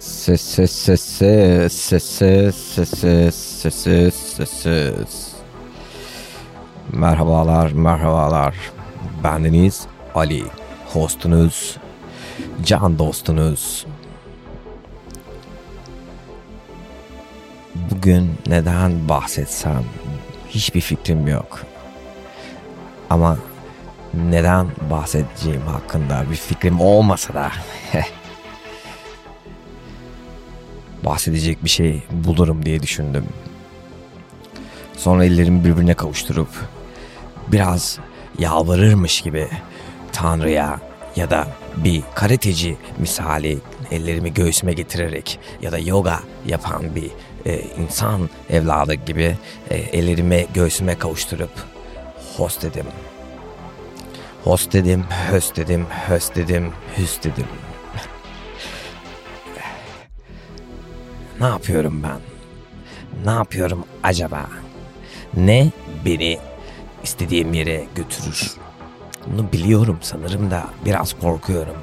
Ses ses ses ses ses ses Merhabalar merhabalar Bendeniz Ali Hostunuz Can dostunuz Bugün neden bahsetsem hiçbir fikrim yok. Ama neden bahsedeceğim hakkında bir fikrim olmasa da bahsedecek bir şey bulurum diye düşündüm. Sonra ellerimi birbirine kavuşturup biraz yalvarırmış gibi Tanrı'ya ya da bir karateci misali ellerimi göğsüme getirerek ya da yoga yapan bir e, insan evladı gibi e, ellerimi göğsüme kavuşturup host dedim. Host dedim, höst dedim, höst dedim, hüst dedim. Ne yapıyorum ben? Ne yapıyorum acaba? Ne beni istediğim yere götürür? Bunu biliyorum sanırım da biraz korkuyorum.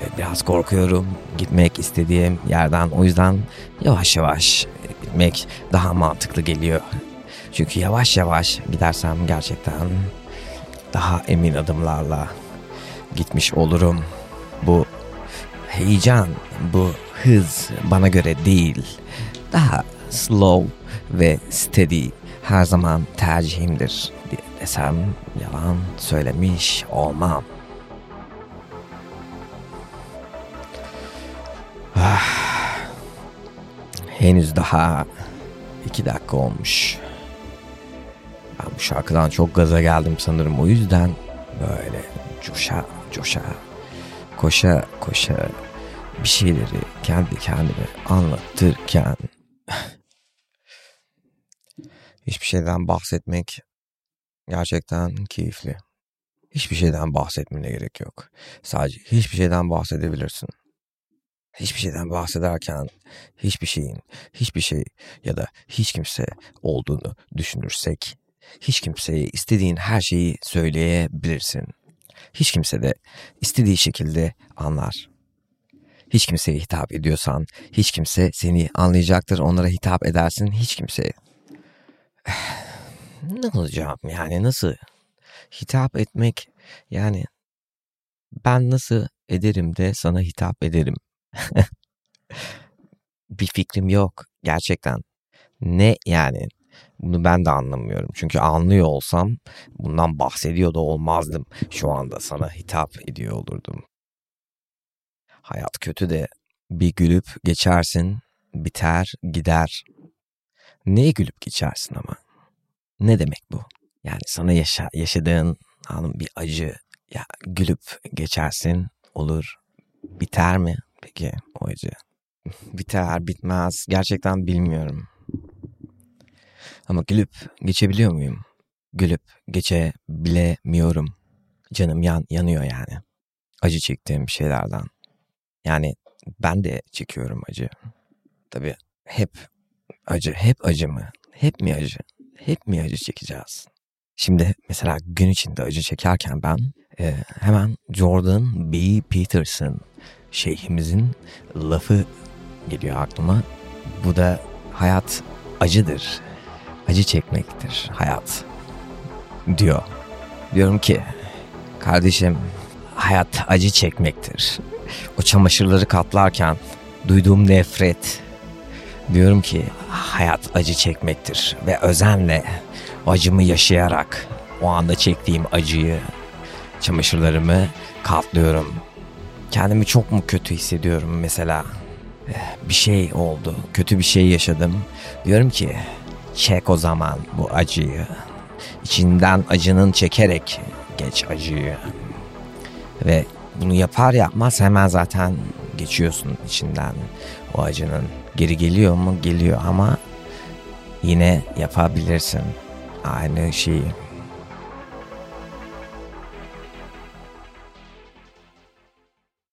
Ee, biraz korkuyorum gitmek istediğim yerden. O yüzden yavaş yavaş gitmek daha mantıklı geliyor. Çünkü yavaş yavaş gidersem gerçekten daha emin adımlarla gitmiş olurum. Bu heyecan, bu hız bana göre değil. Daha slow ve steady her zaman tercihimdir desem yalan söylemiş olmam. Ah, henüz daha iki dakika olmuş. Ben bu şarkıdan çok gaza geldim sanırım. O yüzden böyle coşa coşa koşa koşa bir şeyleri kendi kendime anlatırken hiçbir şeyden bahsetmek gerçekten keyifli. Hiçbir şeyden bahsetmene gerek yok. Sadece hiçbir şeyden bahsedebilirsin. Hiçbir şeyden bahsederken hiçbir şeyin, hiçbir şey ya da hiç kimse olduğunu düşünürsek hiç kimseye istediğin her şeyi söyleyebilirsin. Hiç kimse de istediği şekilde anlar. Hiç kimseye hitap ediyorsan hiç kimse seni anlayacaktır. Onlara hitap edersin hiç kimseye. Ne olacağım yani nasıl hitap etmek yani ben nasıl ederim de sana hitap ederim. bir fikrim yok gerçekten. Ne yani bunu ben de anlamıyorum. Çünkü anlıyor olsam bundan bahsediyor da olmazdım. Şu anda sana hitap ediyor olurdum. Hayat kötü de bir gülüp geçersin, biter, gider. Neye gülüp geçersin ama? Ne demek bu? Yani sana yaşa, yaşadığın anın bir acı ya gülüp geçersin olur. Biter mi peki o acı? Biter bitmez gerçekten bilmiyorum. Ama gülüp geçebiliyor muyum? Gülüp geçebilemiyorum. Canım yan yanıyor yani. Acı çektiğim şeylerden. Yani ben de çekiyorum acı. Tabii hep acı, hep acı mı? Hep mi acı? Hep mi acı çekeceğiz? Şimdi mesela gün içinde acı çekerken ben e, hemen Jordan B. Peterson şeyhimizin lafı geliyor aklıma. Bu da hayat acıdır acı çekmektir hayat diyor. Diyorum ki kardeşim hayat acı çekmektir. O çamaşırları katlarken duyduğum nefret diyorum ki hayat acı çekmektir ve özenle acımı yaşayarak o anda çektiğim acıyı çamaşırlarımı katlıyorum. Kendimi çok mu kötü hissediyorum mesela? Bir şey oldu, kötü bir şey yaşadım. Diyorum ki Çek o zaman bu acıyı. İçinden acının çekerek geç acıyı. Ve bunu yapar yapmaz hemen zaten geçiyorsun içinden o acının. Geri geliyor mu? Geliyor ama yine yapabilirsin aynı şeyi.